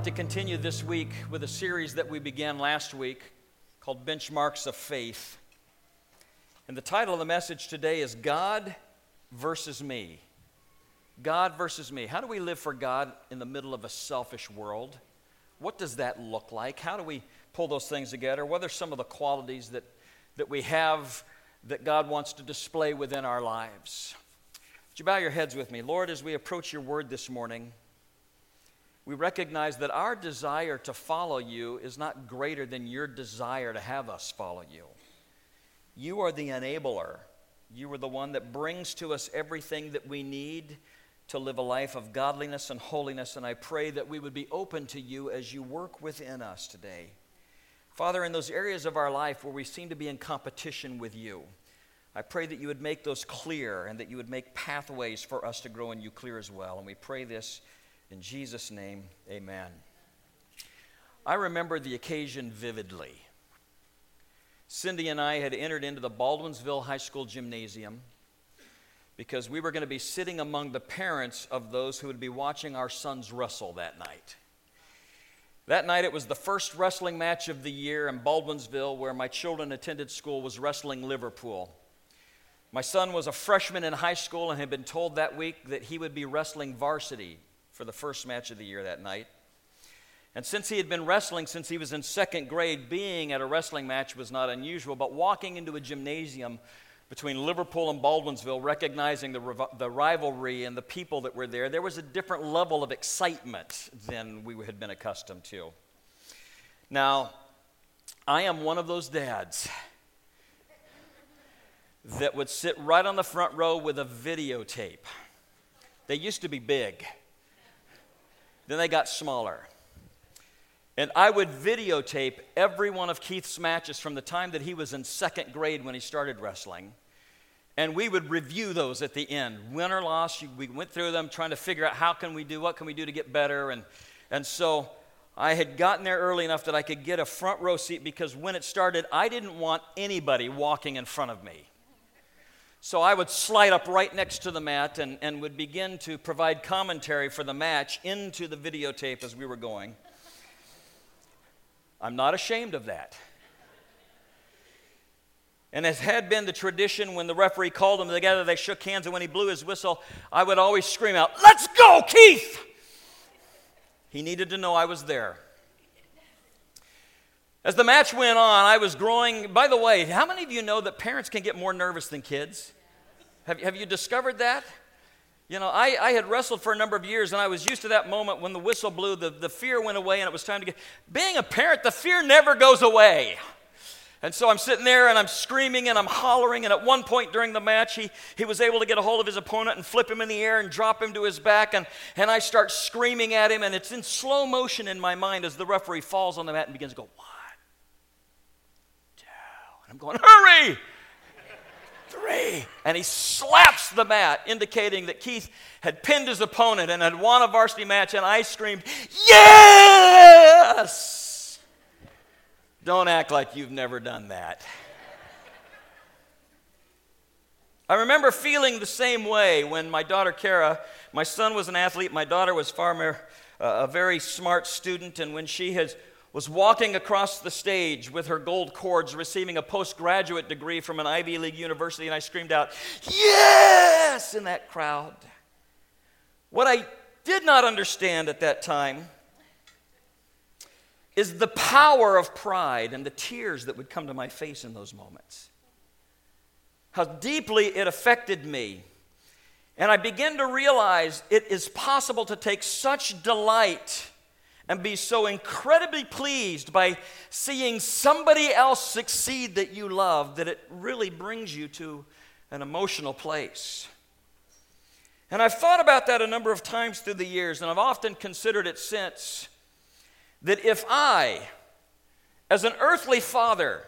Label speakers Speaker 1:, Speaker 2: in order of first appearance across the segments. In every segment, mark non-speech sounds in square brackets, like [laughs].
Speaker 1: like to continue this week with a series that we began last week called Benchmarks of Faith. And the title of the message today is God versus Me. God versus me. How do we live for God in the middle of a selfish world? What does that look like? How do we pull those things together? What are some of the qualities that, that we have that God wants to display within our lives? Would you bow your heads with me? Lord, as we approach your word this morning, we recognize that our desire to follow you is not greater than your desire to have us follow you. You are the enabler. You are the one that brings to us everything that we need to live a life of godliness and holiness. And I pray that we would be open to you as you work within us today. Father, in those areas of our life where we seem to be in competition with you, I pray that you would make those clear and that you would make pathways for us to grow in you clear as well. And we pray this in Jesus' name, amen. I remember the occasion vividly. Cindy and I had entered into the Baldwinsville High School gymnasium because we were going to be sitting among the parents of those who would be watching our sons wrestle that night. That night, it was the first wrestling match of the year in Baldwinsville, where my children attended school, was wrestling Liverpool. My son was a freshman in high school and had been told that week that he would be wrestling varsity for the first match of the year that night. And since he had been wrestling since he was in second grade, being at a wrestling match was not unusual, but walking into a gymnasium between Liverpool and Baldwinsville, recognizing the, the rivalry and the people that were there, there was a different level of excitement than we had been accustomed to. Now, I am one of those dads that would sit right on the front row with a videotape. They used to be big. Then they got smaller. And I would videotape every one of Keith's matches from the time that he was in second grade when he started wrestling. And we would review those at the end. Win or loss, we went through them trying to figure out how can we do, what can we do to get better. And, and so I had gotten there early enough that I could get a front row seat because when it started, I didn't want anybody walking in front of me. So I would slide up right next to the mat and, and would begin to provide commentary for the match into the videotape as we were going. I'm not ashamed of that. And as had been the tradition when the referee called them together, they shook hands, and when he blew his whistle, I would always scream out, Let's go, Keith! He needed to know I was there. As the match went on, I was growing. By the way, how many of you know that parents can get more nervous than kids? Have, have you discovered that? You know, I, I had wrestled for a number of years and I was used to that moment when the whistle blew, the, the fear went away and it was time to get. Being a parent, the fear never goes away. And so I'm sitting there and I'm screaming and I'm hollering. And at one point during the match, he, he was able to get a hold of his opponent and flip him in the air and drop him to his back. And, and I start screaming at him. And it's in slow motion in my mind as the referee falls on the mat and begins to go. And I'm going, Hurry! three. And he slaps the mat, indicating that Keith had pinned his opponent and had won a varsity match. And I screamed, Yes! Don't act like you've never done that. I remember feeling the same way when my daughter Kara, my son was an athlete, my daughter was far more, uh, a very smart student, and when she has was walking across the stage with her gold cords, receiving a postgraduate degree from an Ivy League university, and I screamed out, Yes! in that crowd. What I did not understand at that time is the power of pride and the tears that would come to my face in those moments. How deeply it affected me. And I began to realize it is possible to take such delight and be so incredibly pleased by seeing somebody else succeed that you love that it really brings you to an emotional place. And I've thought about that a number of times through the years, and I've often considered it since that if I, as an earthly father,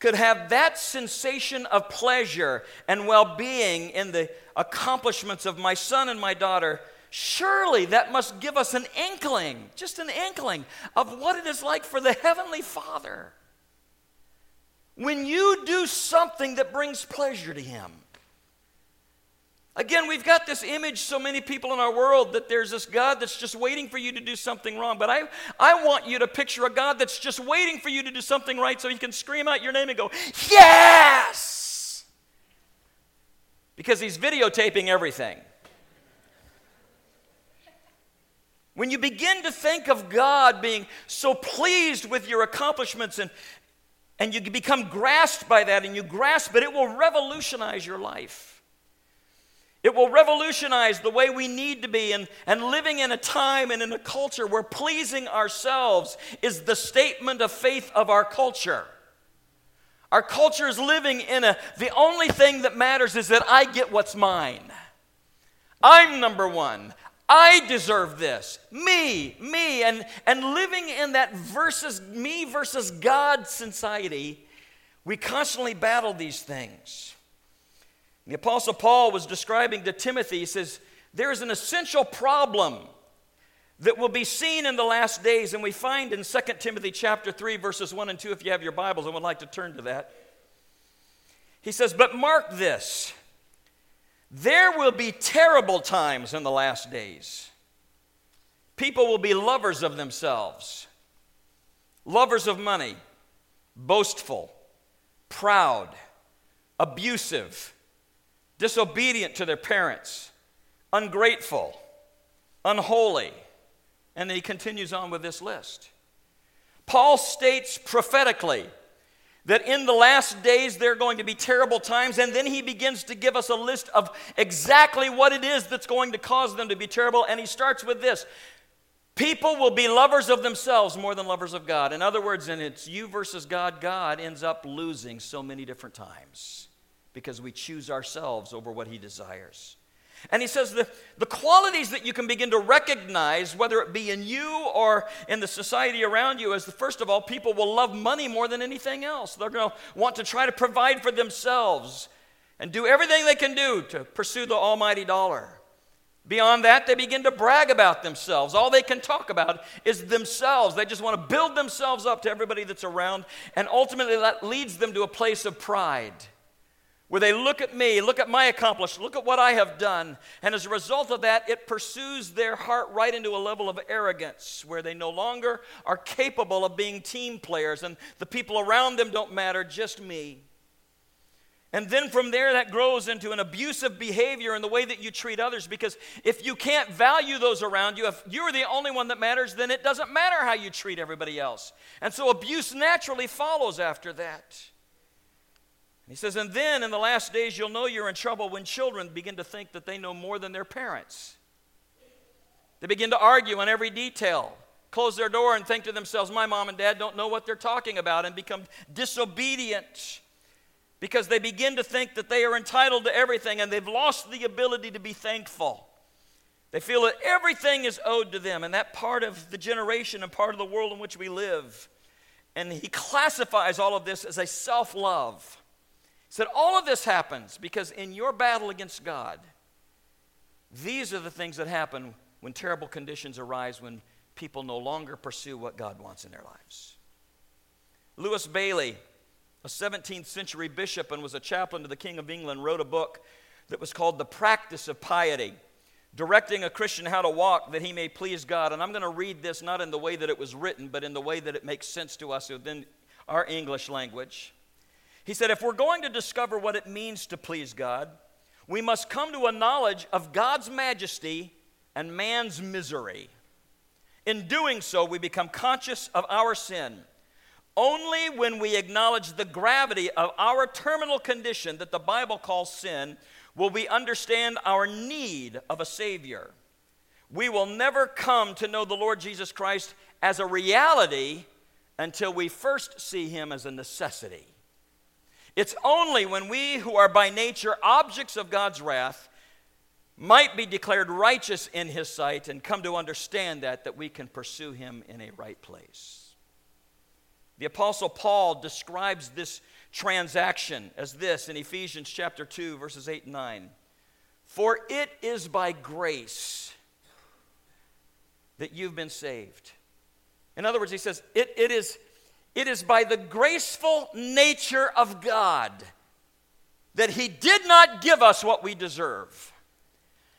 Speaker 1: could have that sensation of pleasure and well being in the accomplishments of my son and my daughter, Surely that must give us an inkling, just an inkling, of what it is like for the Heavenly Father. When you do something that brings pleasure to Him, Again, we've got this image, so many people in our world, that there's this God that's just waiting for you to do something wrong. But I, I want you to picture a God that's just waiting for you to do something right so he can scream out your name and go, Yes! Because he's videotaping everything. When you begin to think of God being so pleased with your accomplishments and, and you become grasped by that and you grasp it, it will revolutionize your life. It will revolutionize the way we need to be. And, and living in a time and in a culture where pleasing ourselves is the statement of faith of our culture. Our culture is living in a, the only thing that matters is that I get what's mine. I'm number one. I deserve this. Me, me. And, and living in that versus me versus God society, we constantly battle these things. The Apostle Paul was describing to Timothy, he says, There is an essential problem that will be seen in the last days, and we find in 2 Timothy chapter 3, verses 1 and 2, if you have your Bibles, I would like to turn to that. He says, But mark this there will be terrible times in the last days. People will be lovers of themselves, lovers of money, boastful, proud, abusive disobedient to their parents, ungrateful, unholy. And he continues on with this list. Paul states prophetically that in the last days there are going to be terrible times, and then he begins to give us a list of exactly what it is that's going to cause them to be terrible. And he starts with this People will be lovers of themselves more than lovers of God. In other words, and it's you versus God, God ends up losing so many different times because we choose ourselves over what He desires. And he says the, the qualities that you can begin to recognize, whether it be in you or in the society around you, is the, first of all, people will love money more than anything else. They're going to want to try to provide for themselves and do everything they can do to pursue the almighty dollar. Beyond that, they begin to brag about themselves. All they can talk about is themselves. They just want to build themselves up to everybody that's around, and ultimately that leads them to a place of pride where they look at me, look at my accomplishments, look at what I have done. And as a result of that, it pursues their heart right into a level of arrogance where they no longer are capable of being team players and the people around them don't matter, just me. And then from there, that grows into an abusive behavior in the way that you treat others. Because if you can't value those around you, if you're the only one that matters, then it doesn't matter how you treat everybody else. And so abuse naturally follows after that. He says, and then in the last days you'll know you're in trouble when children begin to think that they know more than their parents. They begin to argue on every detail, close their door and think to themselves, my mom and dad don't know what they're talking about, and become disobedient because they begin to think that they are entitled to everything and they've lost the ability to be thankful. They feel that everything is owed to them, and that part of the generation and part of the world in which we live. And he classifies all of this as a self love said all of this happens because in your battle against God, these are the things that happen when terrible conditions arise when people no longer pursue what God wants in their lives. Lewis Bayly, a 17th century bishop and was a chaplain to the King of England, wrote a book that was called The Practice of Piety, directing a Christian how to walk that he may please God. And I'm going to read this not in the way that it was written, but in the way that it makes sense to us within our English language. He said, if we're going to discover what it means to please God, we must come to a knowledge of God's majesty and man's misery. In doing so, we become conscious of our sin. Only when we acknowledge the gravity of our terminal condition that the Bible calls sin will we understand our need of a Savior. We will never come to know the Lord Jesus Christ as a reality until we first see Him as a necessity. It's only when we who are by nature objects of God's wrath might be declared righteous in his sight and come to understand that that we can pursue him in a right place. The apostle Paul describes this transaction as this in Ephesians chapter 2 verses 8 and 9. For it is by grace that you've been saved. In other words, he says, it, it is it is by the graceful nature of God that He did not give us what we deserve.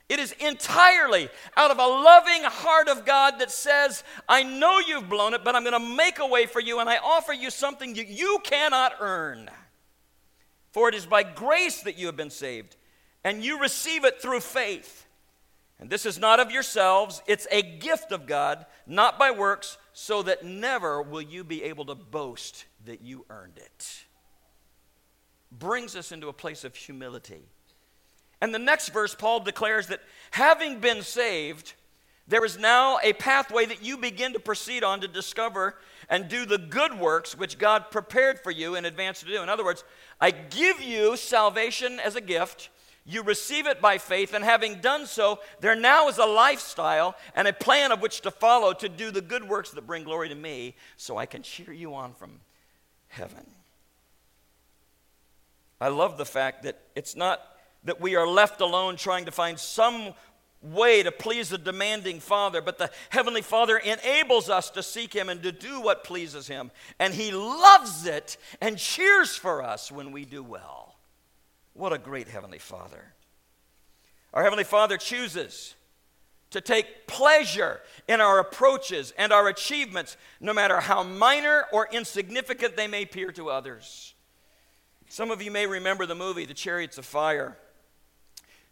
Speaker 1: It is entirely out of a loving heart of God that says, I know you've blown it, but I'm going to make a way for you, and I offer you something you, you cannot earn. For it is by grace that you have been saved, and you receive it through faith. And this is not of yourselves, it's a gift of God, not by works, so that never will you be able to boast that you earned it. Brings us into a place of humility. And the next verse, Paul declares that having been saved, there is now a pathway that you begin to proceed on to discover and do the good works which God prepared for you in advance to do. In other words, I give you salvation as a gift. You receive it by faith, and having done so, there now is a lifestyle and a plan of which to follow to do the good works that bring glory to me so I can cheer you on from heaven. I love the fact that it's not that we are left alone trying to find some way to please the demanding Father, but the Heavenly Father enables us to seek Him and to do what pleases Him. And He loves it and cheers for us when we do well. What a great Heavenly Father. Our Heavenly Father chooses to take pleasure in our approaches and our achievements, no matter how minor or insignificant they may appear to others. Some of you may remember the movie, The Chariots of Fire.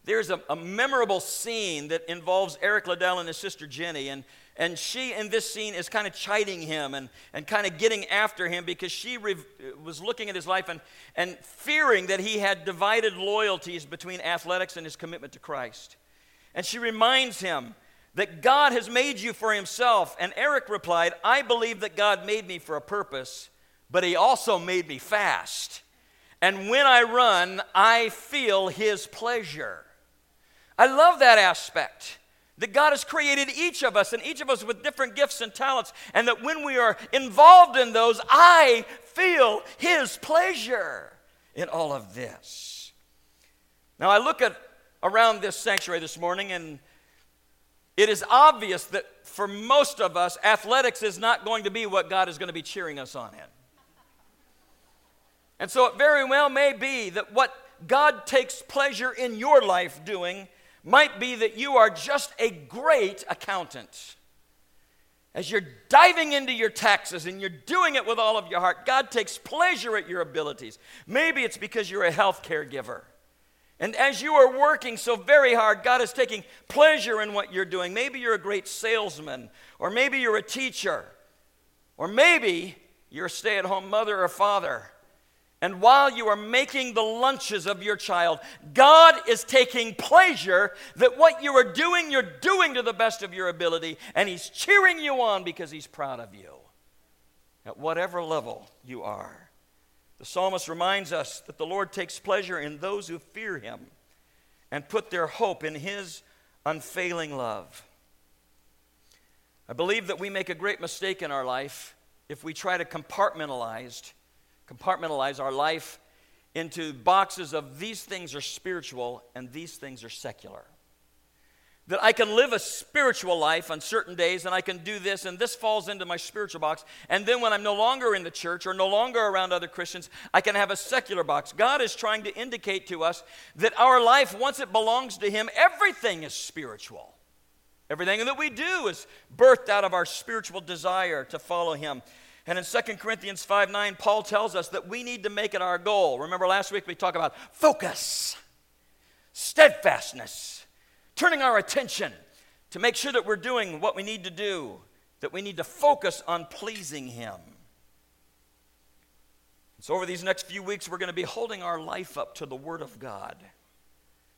Speaker 1: There's a, a memorable scene that involves Eric Liddell and his sister Jenny, and, and she in this scene is kind of chiding him and, and kind of getting after him because she re- was looking at his life and, and fearing that he had divided loyalties between athletics and his commitment to Christ. And she reminds him that God has made you for himself. And Eric replied, I believe that God made me for a purpose, but he also made me fast. And when I run, I feel his pleasure. I love that aspect. That God has created each of us and each of us with different gifts and talents, and that when we are involved in those, I feel His pleasure in all of this. Now, I look at around this sanctuary this morning, and it is obvious that for most of us, athletics is not going to be what God is going to be cheering us on in. And so it very well may be that what God takes pleasure in your life doing might be that you are just a great accountant. As you're diving into your taxes and you're doing it with all of your heart, God takes pleasure at your abilities. Maybe it's because you're a health care giver. And as you are working so very hard, God is taking pleasure in what you're doing. Maybe you're a great salesman, or maybe you're a teacher, or maybe you're a stay at home mother or father. And while you are making the lunches of your child, God is taking pleasure that what you are doing, you're doing to the best of your ability, and He's cheering you on because He's proud of you at whatever level you are. The psalmist reminds us that the Lord takes pleasure in those who fear Him and put their hope in His unfailing love. I believe that we make a great mistake in our life if we try to compartmentalize compartmentalize our life into boxes of these things are spiritual and these things are secular. That I can live a spiritual life on certain days and I can do this, and this falls into my spiritual box. And then when I'm no longer in the church or no longer around other Christians, I can have a secular box. God is trying to indicate to us that our life, once it belongs to Him, everything is spiritual. Everything that we do is birthed out of our spiritual desire to follow Him. And in 2 Corinthians 5 9, Paul tells us that we need to make it our goal. Remember last week we talked about focus, steadfastness, turning our attention to make sure that we're doing what we need to do, that we need to focus on pleasing Him. So, over these next few weeks, we're going to be holding our life up to the Word of God,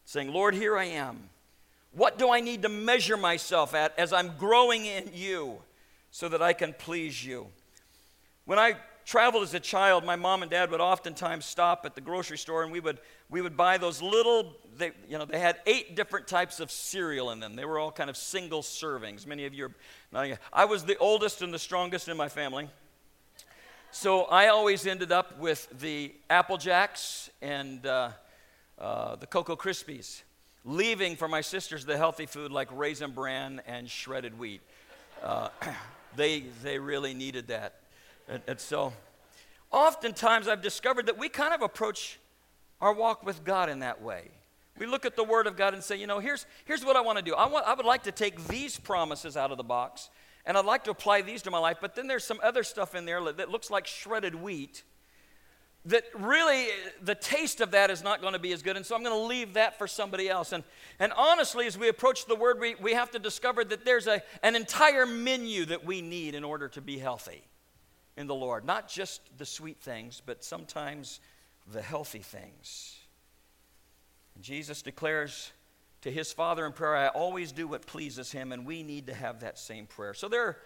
Speaker 1: saying, Lord, here I am. What do I need to measure myself at as I'm growing in you so that I can please you? When I traveled as a child, my mom and dad would oftentimes stop at the grocery store and we would, we would buy those little, they, you know, they had eight different types of cereal in them. They were all kind of single servings. Many of you are I was the oldest and the strongest in my family. So I always ended up with the Apple Jacks and uh, uh, the Cocoa Krispies, leaving for my sisters the healthy food like raisin bran and shredded wheat. Uh, [clears throat] they, they really needed that. And, and so, oftentimes I've discovered that we kind of approach our walk with God in that way. We look at the Word of God and say, you know, here's, here's what I want to do. I, want, I would like to take these promises out of the box, and I'd like to apply these to my life, but then there's some other stuff in there that looks like shredded wheat that really the taste of that is not going to be as good. And so I'm going to leave that for somebody else. And, and honestly, as we approach the word, we, we have to discover that there's a, an entire menu that we need in order to be healthy in the Lord. Not just the sweet things, but sometimes the healthy things. And Jesus declares to his Father in prayer, I always do what pleases him, and we need to have that same prayer. So there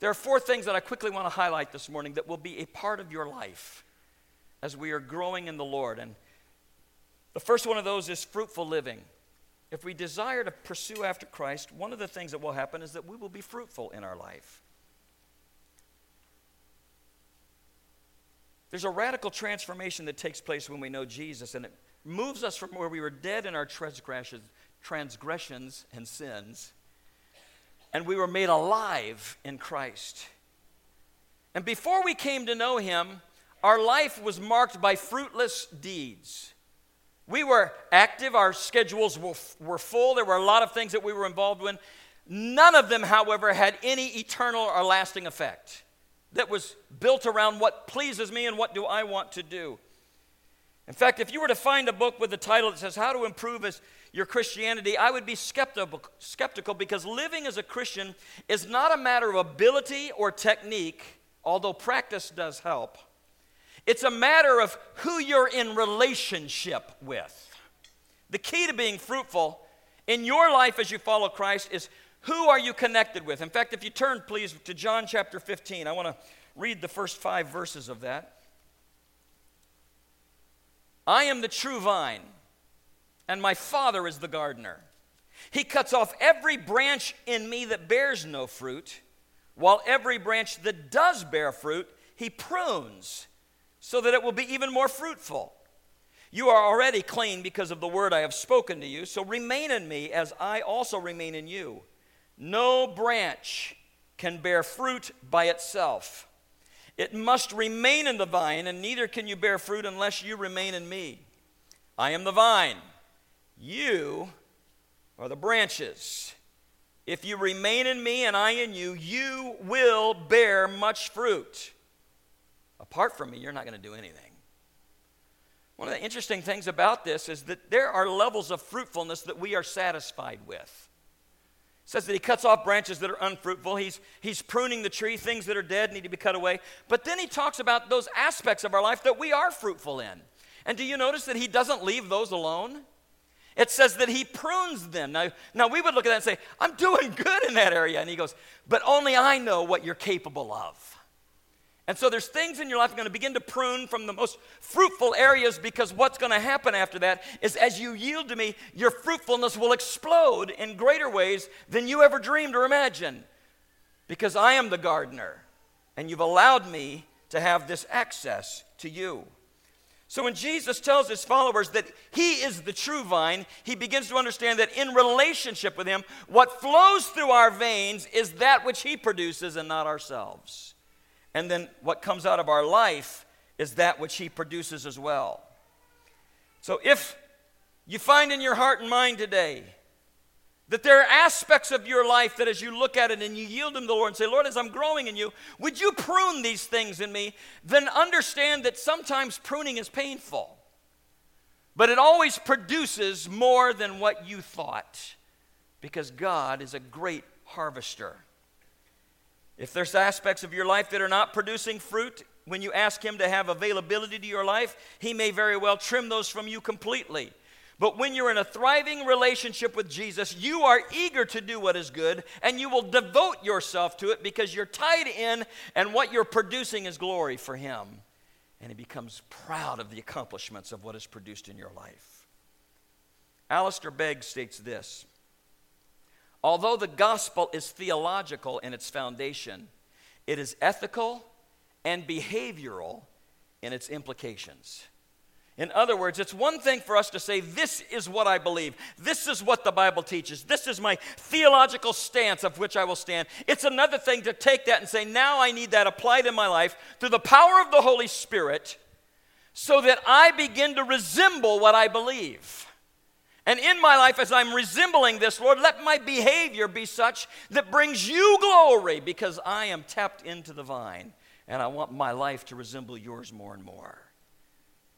Speaker 1: there are four things that I quickly want to highlight this morning that will be a part of your life as we are growing in the Lord. And the first one of those is fruitful living. If we desire to pursue after Christ, one of the things that will happen is that we will be fruitful in our life. There's a radical transformation that takes place when we know Jesus, and it moves us from where we were dead in our transgressions, transgressions and sins, and we were made alive in Christ. And before we came to know Him, our life was marked by fruitless deeds. We were active, our schedules were, were full, there were a lot of things that we were involved in. None of them, however, had any eternal or lasting effect that was built around what pleases me and what do I want to do. In fact, if you were to find a book with the title that says How to Improve as Your Christianity, I would be skeptical, skeptical because living as a Christian is not a matter of ability or technique, although practice does help. It's a matter of who you're in relationship with. The key to being fruitful in your life as you follow Christ is who are you connected with? In fact, if you turn, please, to John chapter 15, I want to read the first five verses of that. I am the true vine, and my Father is the gardener. He cuts off every branch in me that bears no fruit, while every branch that does bear fruit, he prunes so that it will be even more fruitful. You are already clean because of the word I have spoken to you, so remain in me as I also remain in you. No branch can bear fruit by itself. It must remain in the vine, and neither can you bear fruit unless you remain in me. I am the vine. You are the branches. If you remain in me and I in you, you will bear much fruit. Apart from me, you're not going to do anything. One of the interesting things about this is that there are levels of fruitfulness that we are satisfied with. Says that he cuts off branches that are unfruitful. He's, he's pruning the tree, things that are dead need to be cut away. But then he talks about those aspects of our life that we are fruitful in. And do you notice that he doesn't leave those alone? It says that he prunes them. Now, now we would look at that and say, I'm doing [laughs] good in that area. And he goes, But only I know what you're capable of. And so there's things in your life going to begin to prune from the most fruitful areas because what's going to happen after that is as you yield to me, your fruitfulness will explode in greater ways than you ever dreamed or imagined. Because I am the gardener, and you've allowed me to have this access to you. So when Jesus tells his followers that he is the true vine, he begins to understand that in relationship with him, what flows through our veins is that which he produces and not ourselves. And then what comes out of our life is that which He produces as well. So if you find in your heart and mind today that there are aspects of your life that as you look at it and you yield them to the Lord and say, Lord, as I'm growing in you, would you prune these things in me? Then understand that sometimes pruning is painful, but it always produces more than what you thought because God is a great harvester. If there's aspects of your life that are not producing fruit, when you ask Him to have availability to your life, He may very well trim those from you completely. But when you're in a thriving relationship with Jesus, you are eager to do what is good and you will devote yourself to it because you're tied in and what you're producing is glory for Him. And He becomes proud of the accomplishments of what is produced in your life. Alistair Begg states this Although the gospel is theological in its foundation, it is ethical and behavioral in its implications. In other words, it's one thing for us to say, This is what I believe. This is what the Bible teaches. This is my theological stance of which I will stand. It's another thing to take that and say, Now I need that applied in my life through the power of the Holy Spirit so that I begin to resemble what I believe. And in my life, as I'm resembling this, Lord, let my behavior be such that brings you glory because I am tapped into the vine and I want my life to resemble yours more and more.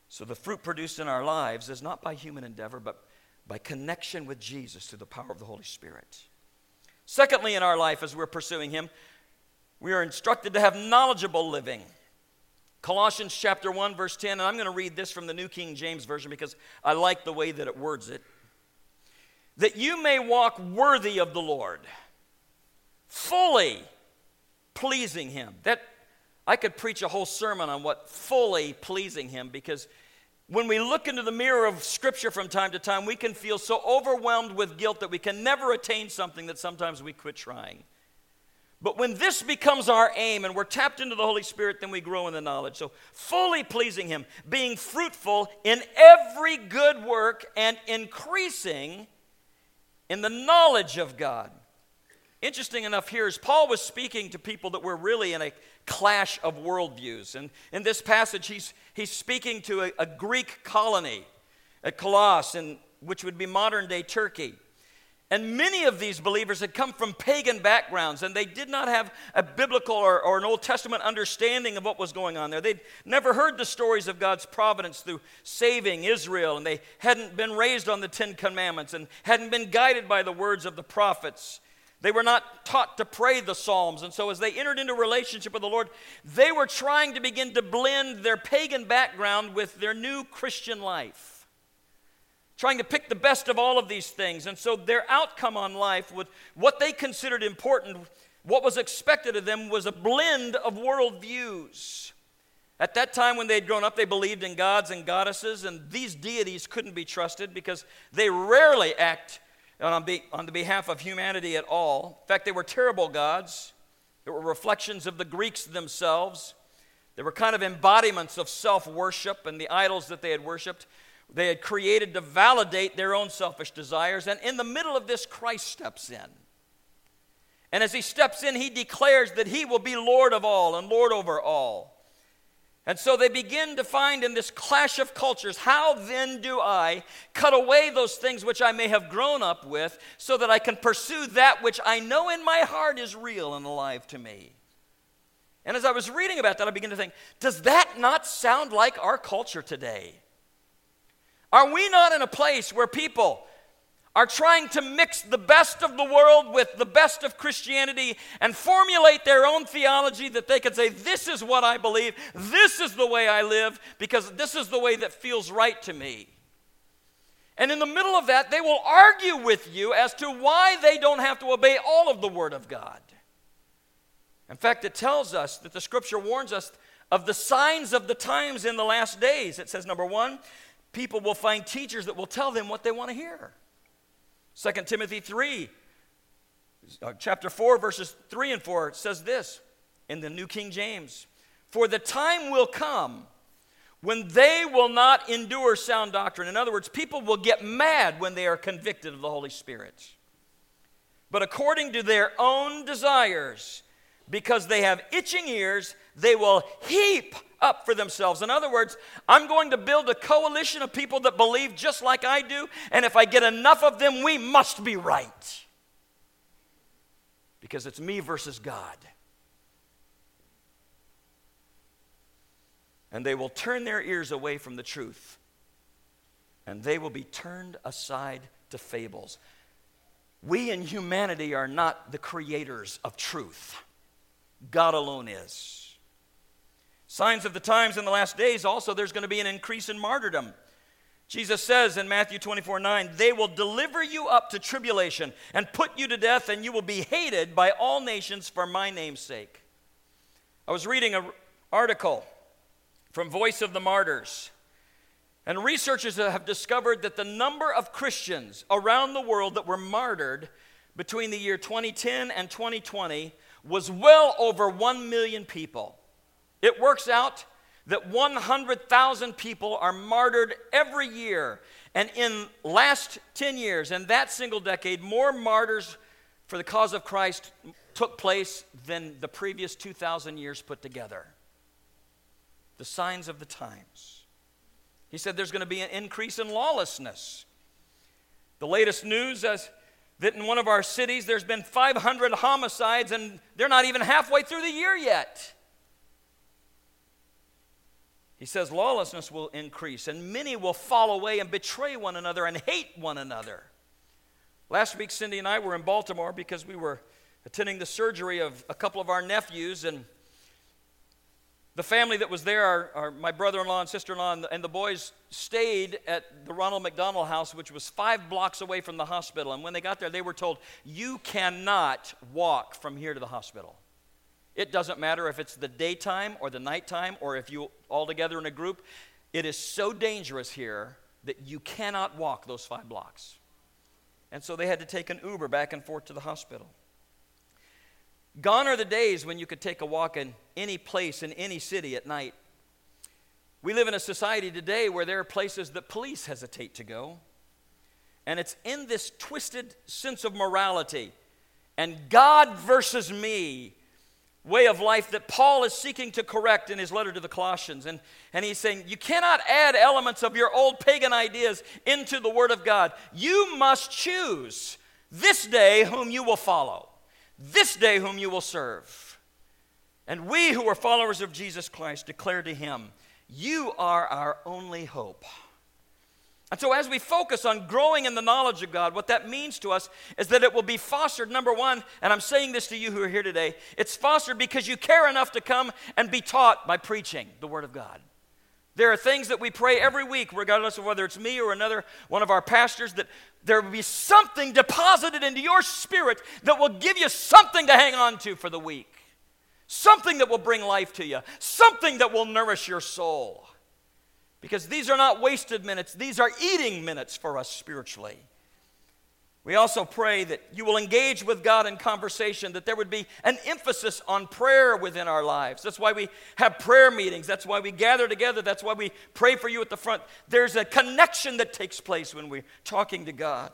Speaker 1: So the fruit produced in our lives is not by human endeavor, but by connection with Jesus through the power of the Holy Spirit. Secondly, in our life, as we're pursuing Him, we are instructed to have knowledgeable living. Colossians chapter 1, verse 10, and I'm going to read this from the New King James Version because I like the way that it words it. That you may walk worthy of the Lord, fully pleasing Him. That I could preach a whole sermon on what fully pleasing Him because when we look into the mirror of Scripture from time to time, we can feel so overwhelmed with guilt that we can never attain something that sometimes we quit trying. But when this becomes our aim and we're tapped into the Holy Spirit, then we grow in the knowledge. So, fully pleasing Him, being fruitful in every good work and increasing in the knowledge of God. Interesting enough, here is Paul was speaking to people that were really in a clash of worldviews. And in this passage, he's, he's speaking to a, a Greek colony at Colossus, which would be modern day Turkey. And many of these believers had come from pagan backgrounds, and they did not have a biblical or, or, an Old Testament understanding of what was going on there. They'd never heard the stories of God's providence through saving Israel, and they hadn't been raised on the Ten Commandments and hadn't been guided by the words of the prophets. They were not taught to pray the Psalms, and so as they entered into relationship with the Lord, they were trying to begin to blend their pagan background with their new Christian life trying to pick the best of all of these things. And so their outcome on life, with what they considered important, what was expected of them, was a blend of worldviews. At that time, when they'd grown up, they believed in gods and goddesses, and these deities couldn't be trusted because they rarely act on, be, on the behalf of humanity at all. In fact, they were terrible gods. They were reflections of the Greeks themselves. They were kind of embodiments of self worship and the idols that they had worshiped they had created to validate their own selfish desires. And in the middle of this, Christ steps in. And as he steps in, he declares that he will be Lord of all and Lord over all. And so they begin to find in this clash of cultures how then do I cut away those things which I may have grown up with so that I can pursue that which I know in my heart is real and alive to me? And as I was reading about that, I began to think, does that not sound like our culture today? Are we not in a place where people are trying to mix the best of the world with the best of Christianity and formulate their own theology that they can say, This is what I believe, this is the way I live, because this is the way that feels right to me. And in the middle of that, they will argue with you as to why they don't have to obey all of the Word of God. In fact, it tells us that the Scripture warns us of the signs of the times in the last days. It says, number one, people will find teachers that will tell them what they want to hear. 2 Timothy 3, uh, chapter 4, verses 3 and 4 says this in the New King James For the time will come when they will not endure sound doctrine. In other words, people will get mad when they are convicted of the Holy Spirit. But according to their own desires, because they have itching ears, they will heap up for themselves. In other words, I'm going to build a coalition of people that believe just like I do, and if I get enough of them, we must be right. Because it's me versus God. And they will turn their ears away from the truth, and they will be turned aside to fables. We in humanity are not the creators of truth, God alone is. Signs of the times in the last days also, there's going to be an increase in martyrdom. Jesus says in Matthew 24 9, they will deliver you up to tribulation and put you to death, and you will be hated by all nations for my name's sake. I was reading an article from Voice of the Martyrs, and researchers have discovered that the number of Christians around the world that were martyred between the year 2010 and 2020 was well over 1 million people. It works out that 100,000 people are martyred every year. And in last 10 years, in that single decade, more martyrs for the cause of Christ took place than the previous 2,000 years put together. The signs of the times. He said there's going to be an increase in lawlessness. The latest news is that in one of our cities there's been 500 homicides and they're not even halfway through the year yet. He says lawlessness will increase and many will fall away and betray one another and hate one another. Last week, Cindy and I were in Baltimore because we were attending the surgery of a couple of our nephews and the family that was there, our, our, my brother in law and sister in law, and, and the boys stayed at the Ronald McDonald House, which was five blocks away from the hospital. And when they got there, they were told, You cannot walk from here to the hospital. It doesn't matter if it's the daytime or the nighttime or if you all together in a group. It is so dangerous here that you cannot walk those five blocks. And so they had to take an Uber back and forth to the hospital. Gone are the days when you could take a walk in any place in any city at night. We live in a society today where there are places that police hesitate to go. And it's in this twisted sense of morality and God versus me way of life that Paul is seeking to correct in his letter to the Colossians. And, and he's saying, You cannot add elements of your old pagan ideas into the Word of God. You must choose this day whom you will follow this day whom you will serve. And we who are followers of Jesus Christ declare to him, You are our only hope. And so, as we focus on growing in the knowledge of God, what that means to us is that it will be fostered, number one, and I'm saying this to you who are here today, it's fostered because you care enough to come and be taught by preaching the Word of God. There are things that we pray every week, regardless of whether it's me or another one of our pastors, that there will be something deposited into your spirit that will give you something to hang on to for the week. Something that will bring life to you, something that will nourish your soul. Because these are not wasted minutes, these are eating minutes for us spiritually. We also pray that you will engage with God in conversation, that there would be an emphasis on prayer within our lives. That's why we have prayer meetings. That's why we gather together. That's why we pray for you at the front. There's a connection that takes place when we're talking to God.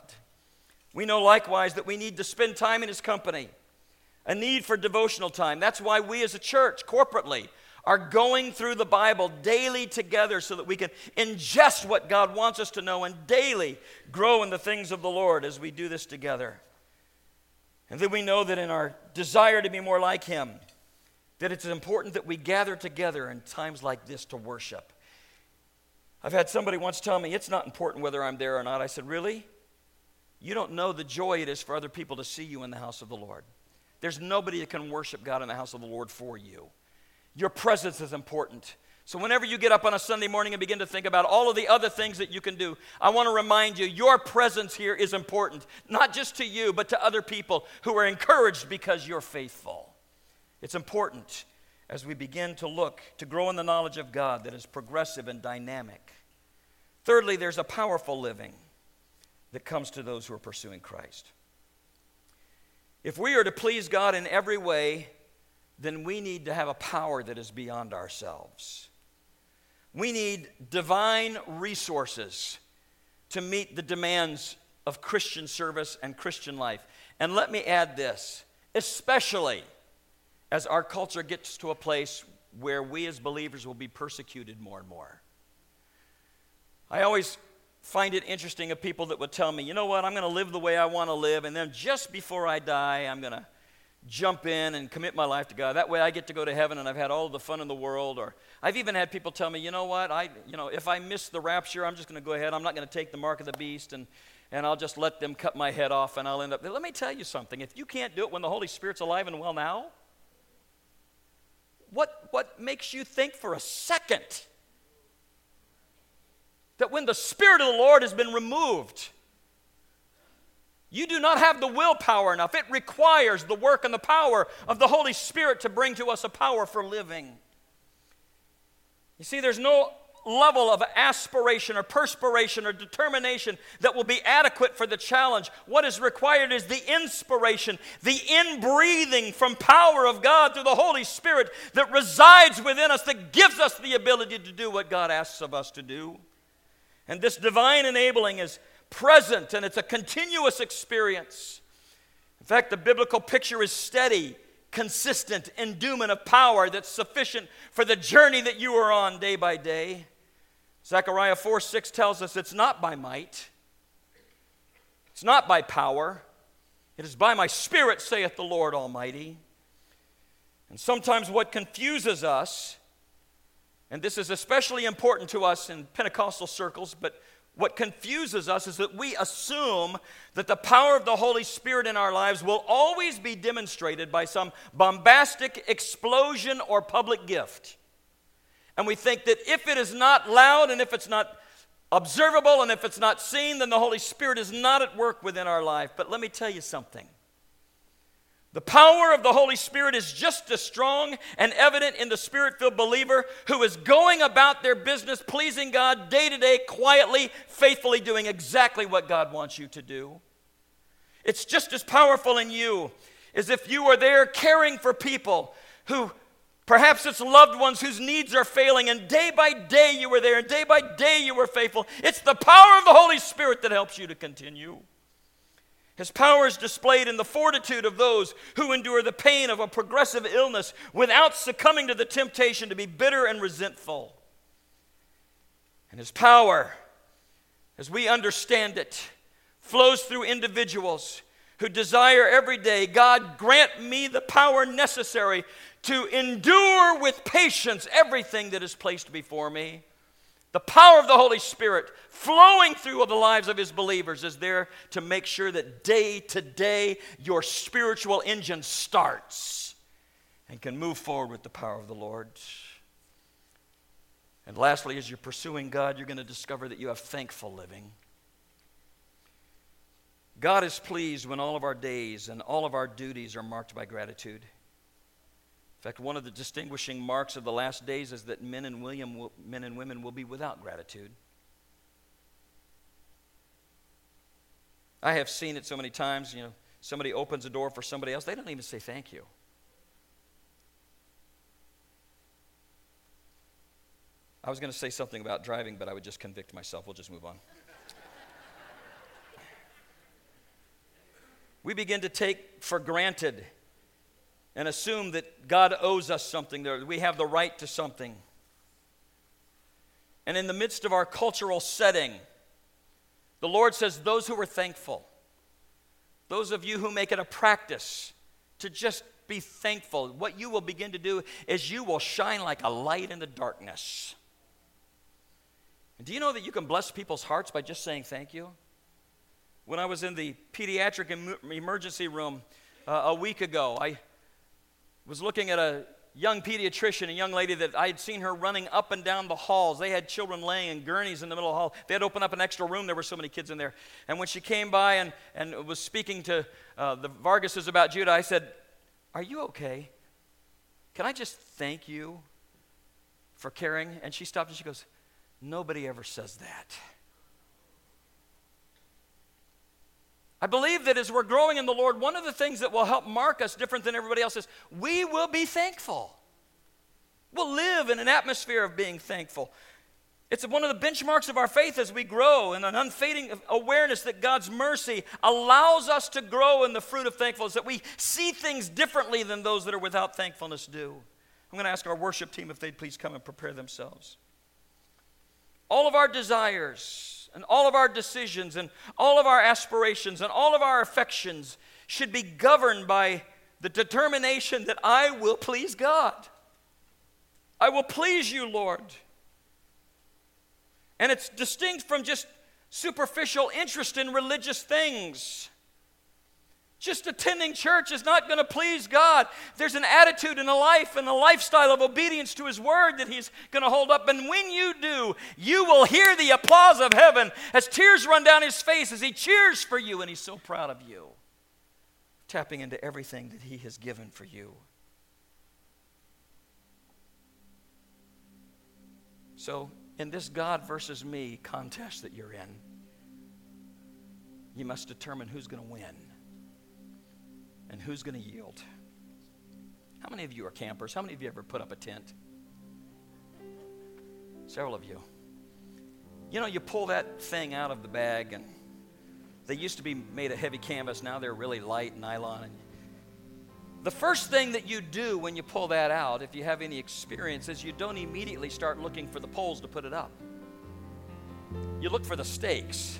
Speaker 1: We know likewise that we need to spend time in His company, a need for devotional time. That's why we as a church, corporately, are going through the Bible daily together so that we can ingest what God wants us to know and daily grow in the things of the Lord as we do this together. And then we know that in our desire to be more like Him, that it's important that we gather together in times like this to worship. I've had somebody once tell me it's not important whether I'm there or not. I said, Really? You don't know the joy it is for other people to see you in the house of the Lord. There's nobody that can worship God in the house of the Lord for you. Your presence is important. So, whenever you get up on a Sunday morning and begin to think about all of the other things that you can do, I want to remind you your presence here is important, not just to you, but to other people who are encouraged because you're faithful. It's important as we begin to look to grow in the knowledge of God that is progressive and dynamic. Thirdly, there's a powerful living that comes to those who are pursuing Christ. If we are to please God in every way, then we need to have a power that is beyond ourselves. We need divine resources to meet the demands of Christian service and Christian life. And let me add this, especially as our culture gets to a place where we as believers will be persecuted more and more. I always find it interesting of people that would tell me, you know what, I'm going to live the way I want to live, and then just before I die, I'm going to jump in and commit my life to God. That way I get to go to heaven and I've had all the fun in the world. Or I've even had people tell me, you know what, I, you know, if I miss the rapture, I'm just going to go ahead. I'm not going to take the mark of the beast and, and I'll just let them cut my head off and I'll end up. Let me tell you something. If you can't do it when the Holy Spirit's alive and well now, what, what makes you think for a second that when the Spirit of the Lord has been removed, you do not have the willpower enough. It requires the work and the power of the Holy Spirit to bring to us a power for living. You see, there's no level of aspiration or perspiration or determination that will be adequate for the challenge. What is required is the inspiration, the inbreathing from power of God through the Holy Spirit that resides within us, that gives us the ability to do what God asks of us to do. And this divine enabling is present and it's a continuous experience. In fact, the biblical picture is steady, consistent endowment of power that's sufficient for the journey that you are on day by day. Zechariah 4 6 tells us it's not by might, It's not by power, it is by my Spirit, saith the Lord Almighty. And sometimes what confuses us, and this is especially important to us in Pentecostal circles, but what confuses us is that we assume that the power of the Holy Spirit in our lives will always be demonstrated by some bombastic explosion or public gift. And we think that if it is not loud and if it's not observable and if it's not seen, then the Holy Spirit is not at work within our life. But let me tell you something. The power of the Holy Spirit is just as strong and evident in the spirit filled believer who is going about their business, pleasing God day to day, quietly, faithfully doing exactly what God wants you to do. It's just as powerful in you as if you were there caring for people who Perhaps it's loved ones whose needs are failing, and day by day you were there, and day by day you were faithful. It's the power of the Holy Spirit that helps you to continue. His power is displayed in the fortitude of those who endure the pain of a progressive illness without succumbing to the temptation to be bitter and resentful. And His power, as we understand it, flows through individuals who desire every day, God, grant me the power necessary to endure with patience everything that is placed before me. The power of the Holy Spirit flowing through the lives of His believers is there to make sure that day to day your spiritual engine starts and can move forward with the power of the Lord. And lastly, as you're pursuing God, you're going to discover that you have thankful living. God is pleased when all of our days and all of our duties are marked by gratitude. Fact, one of the distinguishing marks of the last days is that men and, will, men and women will be without gratitude. I have seen it so many times, you know, somebody opens a door for somebody else, they don't even say thank you. I was going to say something about driving, but I would just convict myself. We'll just move on. [laughs] we begin to take for granted and assume that God owes us something, that we have the right to something. And in the midst of our cultural setting, the Lord says, Those who are thankful, those of you who make it a practice to just be thankful, what you will begin to do is you will shine like a light in the darkness. And do you know that you can bless people's hearts by just saying thank you? When I was in the pediatric emergency room uh, a week ago, I was looking at a young pediatrician, a young lady that I had seen her running up and down the halls. They had children laying in gurneys in the middle of the hall. They had opened up an extra room. There were so many kids in there. And when she came by and, and was speaking to uh, the Vargases about Judah, I said, Are you okay? Can I just thank you for caring? And she stopped and she goes, Nobody ever says that. I believe that as we're growing in the Lord, one of the things that will help mark us different than everybody else is we will be thankful. We'll live in an atmosphere of being thankful. It's one of the benchmarks of our faith as we grow in an unfading awareness that God's mercy allows us to grow in the fruit of thankfulness, that we see things differently than those that are without thankfulness do. I'm going to ask our worship team if they'd please come and prepare themselves. All of our desires, and all of our decisions and all of our aspirations and all of our affections should be governed by the determination that I will please God. I will please you, Lord. And it's distinct from just superficial interest in religious things. Just attending church is not going to please God. There's an attitude and a life and a lifestyle of obedience to His Word that He's going to hold up. And when you do, you will hear the applause of heaven as tears run down His face as He cheers for you and He's so proud of you, tapping into everything that He has given for you. So, in this God versus me contest that you're in, you must determine who's going to win and who's going to yield? How many of you are campers? How many of you ever put up a tent? Several of you. You know, you pull that thing out of the bag, and they used to be made of heavy canvas. Now they're really light nylon. And the first thing that you do when you pull that out, if you have any experience, is you don't immediately start looking for the poles to put it up. You look for the stakes.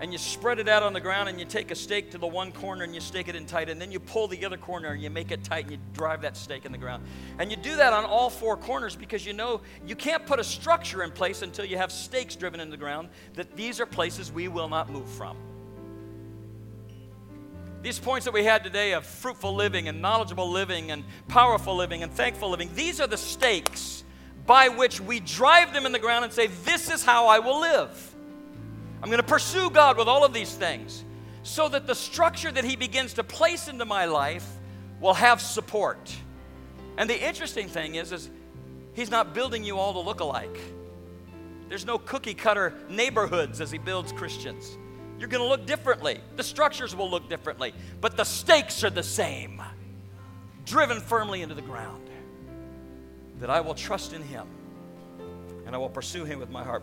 Speaker 1: And you spread it out on the ground and you take a stake to the one corner and you stake it in tight and then you pull the other corner and you make it tight and you drive that stake in the ground. And you do that on all four corners because you know you can't put a structure in place until you have stakes driven in the ground that these are places we will not move from. These points that we had today of fruitful living and knowledgeable living and powerful living and thankful living these are the stakes by which we drive them in the ground and say this is how i will live I'm going to pursue God with all of these things so that the structure that He begins to place into my life will have support. And the interesting thing is, is He's not building you all to look alike. There's no cookie cutter neighborhoods as He builds Christians. You're going to look differently. The structures will look differently, but the stakes are the same, driven firmly into the ground. That I will trust in Him and I will pursue Him with my heart.